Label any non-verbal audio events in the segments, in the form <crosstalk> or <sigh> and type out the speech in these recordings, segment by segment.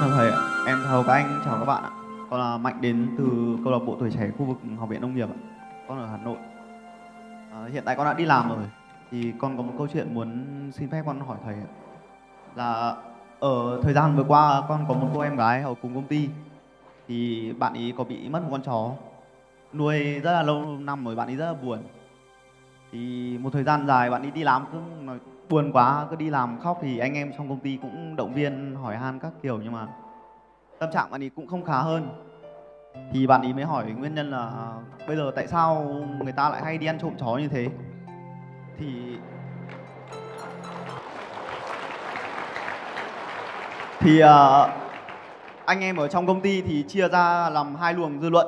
Con chào thầy ạ. Em chào các anh, chào các bạn ạ. Con là Mạnh đến từ câu lạc bộ tuổi trẻ khu vực học viện nông nghiệp ạ. Con ở Hà Nội. À, hiện tại con đã đi làm rồi. Thì con có một câu chuyện muốn xin phép con hỏi thầy ạ. Là ở thời gian vừa qua con có một cô em gái ở cùng công ty. Thì bạn ấy có bị mất một con chó nuôi rất là lâu năm rồi bạn ấy rất là buồn. Thì một thời gian dài bạn ấy đi làm cứ nói buồn quá cứ đi làm khóc thì anh em trong công ty cũng động viên hỏi han các kiểu nhưng mà tâm trạng bạn ấy cũng không khá hơn. Thì bạn ấy mới hỏi nguyên nhân là à, bây giờ tại sao người ta lại hay đi ăn trộm chó như thế? Thì thì uh, anh em ở trong công ty thì chia ra làm hai luồng dư luận.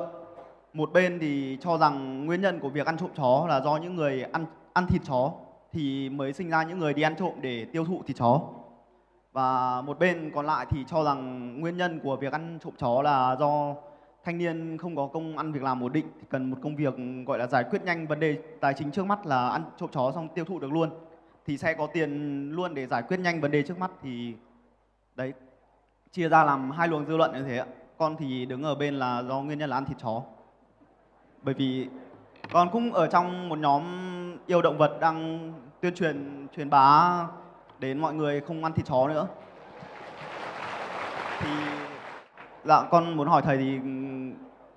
Một bên thì cho rằng nguyên nhân của việc ăn trộm chó là do những người ăn ăn thịt chó thì mới sinh ra những người đi ăn trộm để tiêu thụ thịt chó. Và một bên còn lại thì cho rằng nguyên nhân của việc ăn trộm chó là do thanh niên không có công ăn việc làm ổn định, thì cần một công việc, gọi là, giải quyết nhanh vấn đề tài chính trước mắt là ăn trộm chó xong tiêu thụ được luôn. Thì sẽ có tiền luôn để giải quyết nhanh vấn đề trước mắt thì, đấy, chia ra làm hai luồng dư luận như thế ạ. Con thì đứng ở bên là do nguyên nhân là ăn thịt chó. Bởi vì con cũng ở trong một nhóm yêu động vật đang tuyên truyền truyền bá đến mọi người không ăn thịt chó nữa. Thì dạ con muốn hỏi thầy thì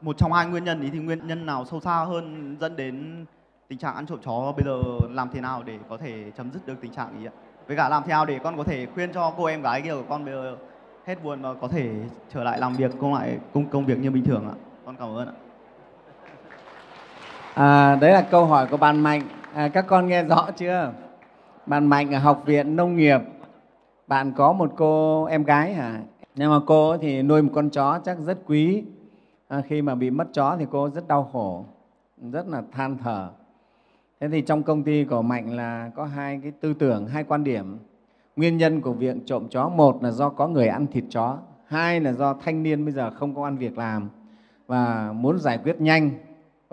một trong hai nguyên nhân, ý thì nguyên nhân nào sâu xa hơn dẫn đến tình trạng ăn trộm chó bây giờ làm thế nào để có thể chấm dứt được tình trạng ý ạ? Với cả làm thế nào để con có thể khuyên cho cô em gái kia của con bây giờ hết buồn và có thể trở lại làm việc, công lại, công công việc như bình thường ạ? Con cảm ơn ạ. À, đấy là câu hỏi của bạn Mạnh. À, các con nghe rõ chưa? Bạn Mạnh ở Học viện Nông nghiệp, bạn có một cô em gái hả? Nhưng mà cô thì nuôi một con chó chắc rất quý. À, khi mà bị mất chó thì cô rất đau khổ, rất là than thở. Thế thì trong công ty của Mạnh là có hai cái tư tưởng, hai quan điểm. Nguyên nhân của việc trộm chó, một là do có người ăn thịt chó, hai là do thanh niên bây giờ không có ăn việc làm và muốn giải quyết nhanh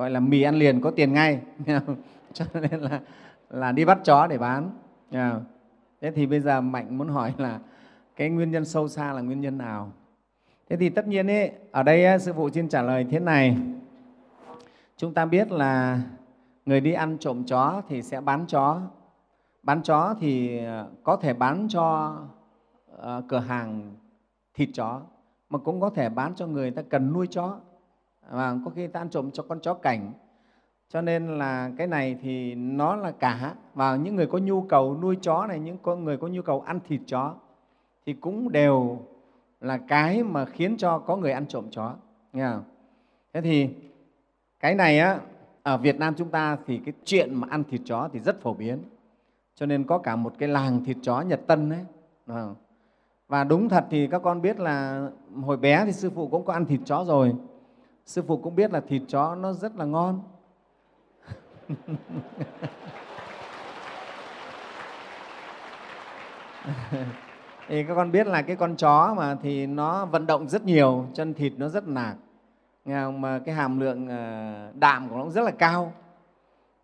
gọi là mì ăn liền có tiền ngay. <laughs> Cho nên là là đi bắt chó để bán. Thế thì bây giờ mạnh muốn hỏi là cái nguyên nhân sâu xa là nguyên nhân nào? Thế thì tất nhiên ấy, ở đây sư phụ xin trả lời thế này. Chúng ta biết là người đi ăn trộm chó thì sẽ bán chó. Bán chó thì ờ, có thể bán cho uh, cửa hàng thịt chó mà cũng có thể bán cho người ta cần nuôi chó và có khi ta ăn trộm cho con chó cảnh. Cho nên là cái này thì nó là cả. Và những người có nhu cầu nuôi chó này, những con người có nhu cầu ăn thịt chó, thì cũng đều là cái mà khiến cho có người ăn trộm chó. Nghe không? thế thì cái này á, ở Việt Nam chúng ta thì cái chuyện mà ăn thịt chó thì rất phổ biến. Cho nên có cả một cái làng thịt chó Nhật Tân đấy và đúng thật thì các con biết là hồi bé thì sư phụ cũng có ăn thịt chó rồi sư phụ cũng biết là thịt chó nó rất là ngon. Thì các con biết là cái con chó mà thì nó vận động rất nhiều chân thịt nó rất nạc. Nghe không? mà cái hàm lượng ờ, đạm của nó cũng rất là cao.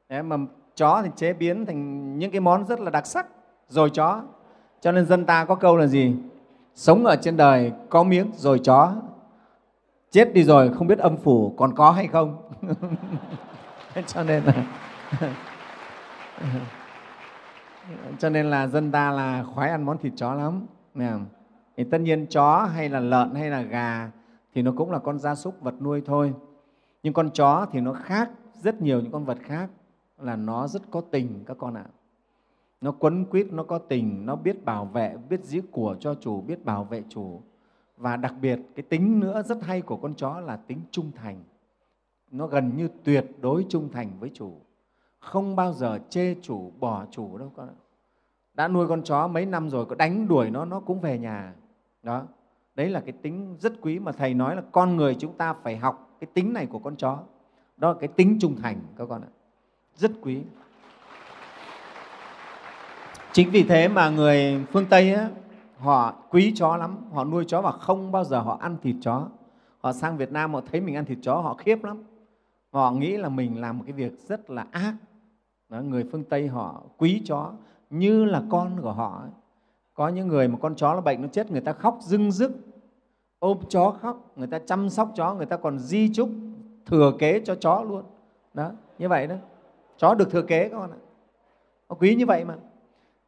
Đấy, mà chó thì chế biến thành những cái món rất là đặc sắc. Rồi chó. Cho nên dân ta có câu là gì? Sống ở trên đời có miếng rồi chó chết đi rồi, không biết âm phủ còn có hay không. <laughs> Cho nên là <laughs> cho nên là dân ta là khoái ăn món thịt chó lắm. Thì tất nhiên chó hay là lợn hay là gà thì nó cũng là con gia súc vật nuôi thôi. Nhưng con chó thì nó khác rất nhiều những con vật khác, là nó rất có tình các con ạ. Nó quấn quýt, nó có tình, nó biết bảo vệ, biết giữ của cho chủ, biết bảo vệ chủ và đặc biệt cái tính nữa rất hay của con chó là tính trung thành. Nó gần như tuyệt đối trung thành với chủ. Không bao giờ chê chủ bỏ chủ đâu con ạ. Đã nuôi con chó mấy năm rồi có đánh đuổi nó nó cũng về nhà. Đó. Đấy là cái tính rất quý mà thầy nói là con người chúng ta phải học cái tính này của con chó. Đó là cái tính trung thành các con ạ. Rất quý. Chính vì thế mà người phương tây á, họ quý chó lắm họ nuôi chó và không bao giờ họ ăn thịt chó họ sang việt nam họ thấy mình ăn thịt chó họ khiếp lắm. Họ nghĩ là mình làm một cái việc rất là ác. Đó, người phương tây họ quý chó như là con của họ có những người mà con chó nó bệnh nó chết người ta khóc rưng rức ôm chó khóc người ta chăm sóc chó người ta còn di chúc thừa kế cho chó luôn. Đó như vậy đó. Chó được thừa kế các con ạ. Nó quý như vậy mà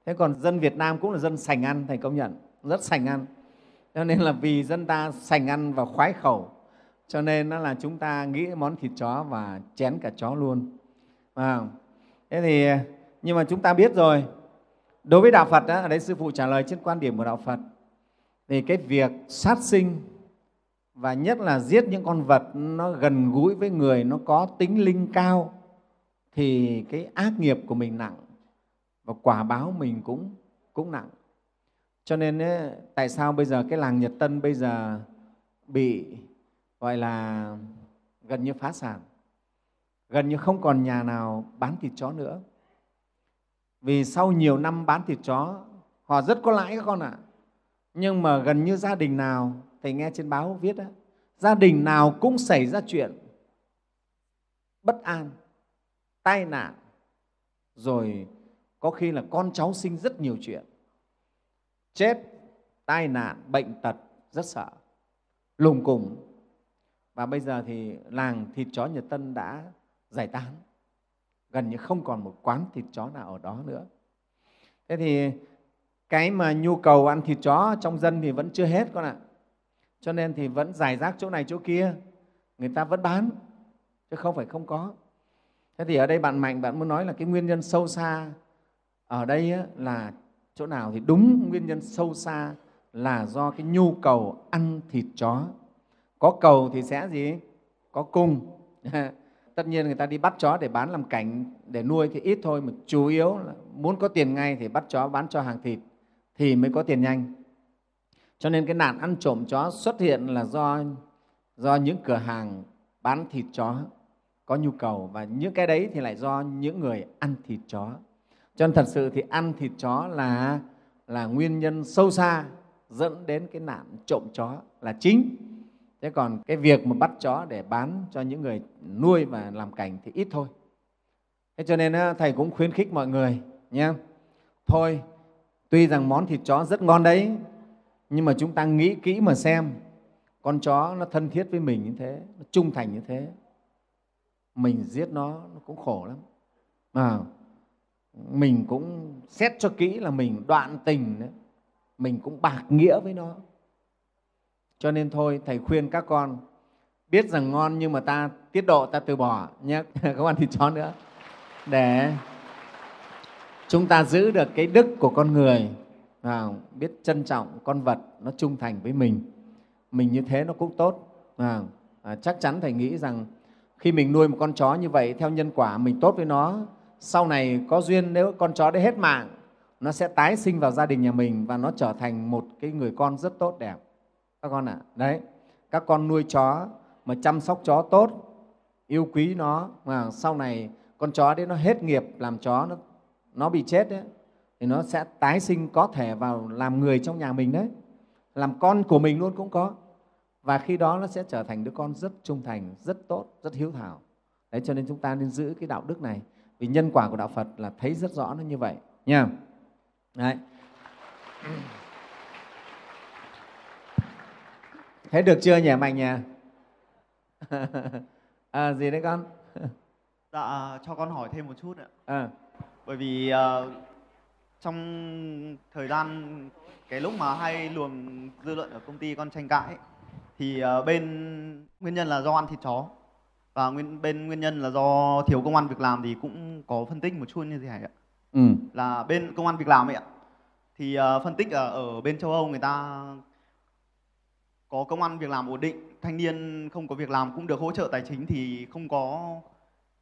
thế còn dân việt nam cũng là dân sành ăn thầy công nhận rất sành ăn. Cho nên là vì dân ta sành ăn và khoái khẩu cho nên là chúng ta nghĩ món thịt chó và chén cả chó luôn. À, thế thì nhưng mà chúng ta biết rồi đối với đạo phật đó, ở đây sư phụ trả lời trên quan điểm của đạo phật thì cái việc sát sinh và nhất là giết những con vật nó gần gũi với người nó có tính linh cao thì cái ác nghiệp của mình nặng và quả báo mình cũng cũng nặng. Cho nên ấy, tại sao bây giờ cái làng nhật tân bây giờ bị gọi là gần như phá sản? Gần như không còn nhà nào bán thịt chó nữa. Vì sau nhiều năm bán thịt chó họ rất có lãi các con ạ. Nhưng mà gần như gia đình nào thầy nghe trên báo viết đó gia đình nào cũng xảy ra chuyện bất an tai nạn rồi có khi là con cháu sinh rất nhiều chuyện. Chết, tai nạn, bệnh tật, rất sợ. Lùng cùng. Và bây giờ thì làng thịt chó nhật tân đã giải tán. Gần như không còn một quán thịt chó nào ở đó nữa. Thế thì cái mà nhu cầu ăn thịt chó trong dân thì vẫn chưa hết con ạ. Cho nên thì vẫn giải rác chỗ này chỗ kia. Người ta vẫn bán, chứ không phải không có. Thế thì ở đây bạn mạnh, bạn muốn nói là cái nguyên nhân sâu xa ở đây là chỗ nào thì đúng nguyên nhân sâu xa là do cái nhu cầu ăn thịt chó. Có cầu thì sẽ gì? Có cung. <laughs> Tất nhiên người ta đi bắt chó để bán làm cảnh, để nuôi thì ít thôi, mà chủ yếu là muốn có tiền ngay thì bắt chó bán cho hàng thịt thì mới có tiền nhanh. Cho nên cái nạn ăn trộm chó xuất hiện là do do những cửa hàng bán thịt chó có nhu cầu, và những cái đấy thì lại do những người ăn thịt chó cho nên thật sự thì ăn thịt chó là là nguyên nhân sâu xa dẫn đến cái nạn trộm chó là chính. Thế còn cái việc mà bắt chó để bán cho những người nuôi và làm cảnh thì ít thôi. Thế cho nên thầy cũng khuyến khích mọi người nhé. Thôi tuy rằng món thịt chó rất ngon đấy nhưng mà chúng ta nghĩ kỹ mà xem con chó nó thân thiết với mình như thế nó trung thành như thế mình giết nó nó cũng khổ lắm. À, mình cũng xét cho kỹ là mình đoạn tình đấy mình cũng bạc nghĩa với nó. Cho nên thôi thầy khuyên các con biết rằng ngon nhưng mà ta tiết độ ta từ bỏ nhé. Không ăn thịt chó nữa. Để chúng ta giữ được cái đức của con người à, biết trân trọng con vật nó trung thành với mình. Mình như thế nó cũng tốt. À, à, chắc chắn thầy nghĩ rằng khi mình nuôi một con chó như vậy theo nhân quả mình tốt với nó sau này có duyên nếu con chó đấy hết mạng nó sẽ tái sinh vào gia đình nhà mình và nó trở thành một cái người con rất tốt đẹp. Các con ạ à, đấy. Các con nuôi chó mà chăm sóc chó tốt yêu quý nó mà sau này con chó đấy nó hết nghiệp làm chó nó nó bị chết đấy thì nó sẽ tái sinh có thể vào làm người trong nhà mình đấy. Làm con của mình luôn cũng có. Và khi đó nó sẽ trở thành đứa con rất trung thành rất tốt rất hiếu thảo. Đấy cho nên chúng ta nên giữ cái đạo đức này vì nhân quả của đạo phật là thấy rất rõ nó như vậy nha. Đấy. Thế được chưa nhỉ mạnh nhỉ? <laughs> À, gì đấy con? Dạ cho con hỏi thêm một chút ạ. À. bởi vì uh, trong thời gian cái lúc mà hay luồng dư luận ở công ty con tranh cãi thì uh, bên nguyên nhân là do ăn thịt chó và nguyên bên nguyên nhân là do thiếu công an việc làm thì cũng có phân tích một chút như thế này ạ. Ừ. là bên công an việc làm ấy ạ thì uh, phân tích là ở bên châu Âu người ta có công an việc làm ổn định thanh niên không có việc làm cũng được hỗ trợ tài chính thì không có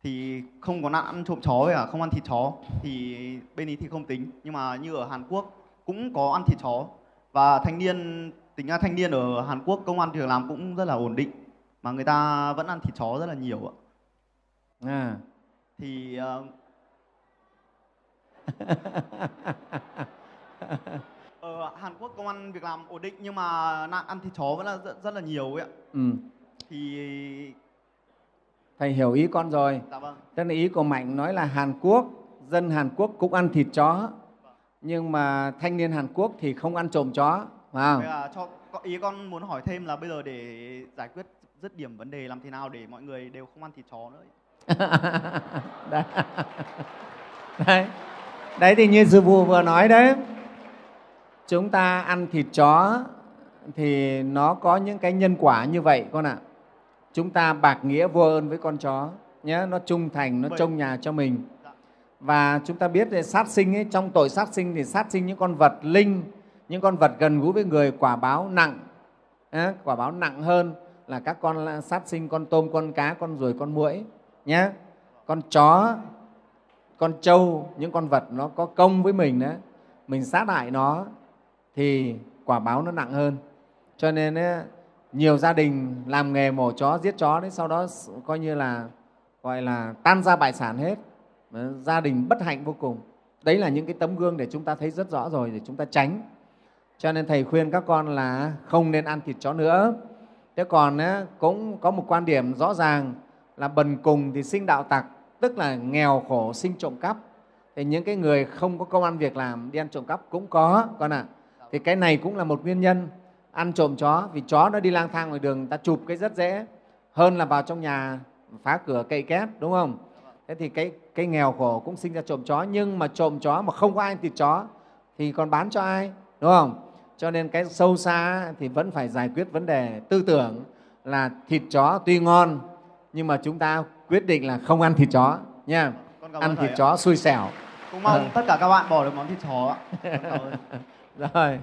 thì không có nạn ăn trộm chó hay là không ăn thịt chó thì bên ý thì không tính. Nhưng mà như ở Hàn Quốc cũng có ăn thịt chó. Và thanh niên tính ra thanh niên ở Hàn Quốc công an việc làm cũng rất là ổn định mà người ta vẫn ăn thịt chó rất là nhiều ạ à. thì uh... <laughs> ở Hàn Quốc công an việc làm ổn định nhưng mà nạn ăn thịt chó vẫn là rất, rất là nhiều ấy ạ ừ. thì thầy hiểu ý con rồi dạ vâng. tức là ý của mạnh nói là hàn quốc dân hàn quốc cũng ăn thịt chó nhưng mà thanh niên hàn quốc thì không ăn trộm chó phải không Thế là cho ý con muốn hỏi thêm là bây giờ để giải quyết dứt điểm vấn đề làm thế nào để mọi người đều không ăn thịt chó nữa. <laughs> đấy. đấy đấy thì như sư phụ vừa nói đấy chúng ta ăn thịt chó thì nó có những cái nhân quả như vậy con ạ chúng ta bạc nghĩa vô ơn với con chó nhé nó trung thành nó trông nhà cho mình Dạ. và chúng ta biết là sát sinh ấy, trong tội sát sinh thì sát sinh những con vật linh những con vật gần gũi với người quả báo nặng quả báo nặng hơn là các con sát sinh con tôm con cá con ruồi con muỗi nhé con chó con trâu những con vật nó có công với mình đó mình sát hại nó thì quả báo nó nặng hơn. Cho nên ấy, nhiều gia đình làm nghề mổ chó giết chó đấy sau đó coi như là gọi là tan ra bại sản hết. Gia đình bất hạnh vô cùng. Đấy là những cái tấm gương để chúng ta thấy rất rõ rồi để chúng ta tránh. Cho nên thầy khuyên các con là không nên ăn thịt chó nữa thế còn á, cũng có một quan điểm rõ ràng là bần cùng thì sinh đạo tặc tức là nghèo khổ sinh trộm cắp. Thì những cái người không có công ăn việc làm đi ăn trộm cắp cũng có con ạ. Thì cái này cũng là một nguyên nhân. Ăn trộm chó vì chó nó đi lang thang ngoài đường ta chụp cái rất dễ. Hơn là vào trong nhà phá cửa cậy két đúng không? Thế thì cái cái nghèo khổ cũng sinh ra trộm chó. Nhưng mà trộm chó mà không có ai thịt chó thì còn bán cho ai đúng không? Cho nên cái sâu xa thì vẫn phải giải quyết vấn đề tư tưởng là thịt chó tuy ngon nhưng mà chúng ta quyết định là không ăn thịt chó nha ăn thịt ạ. chó xui xẻo Cũng mong Ờ. tất cả các bạn bỏ được món thịt chó ạ. <laughs> Rồi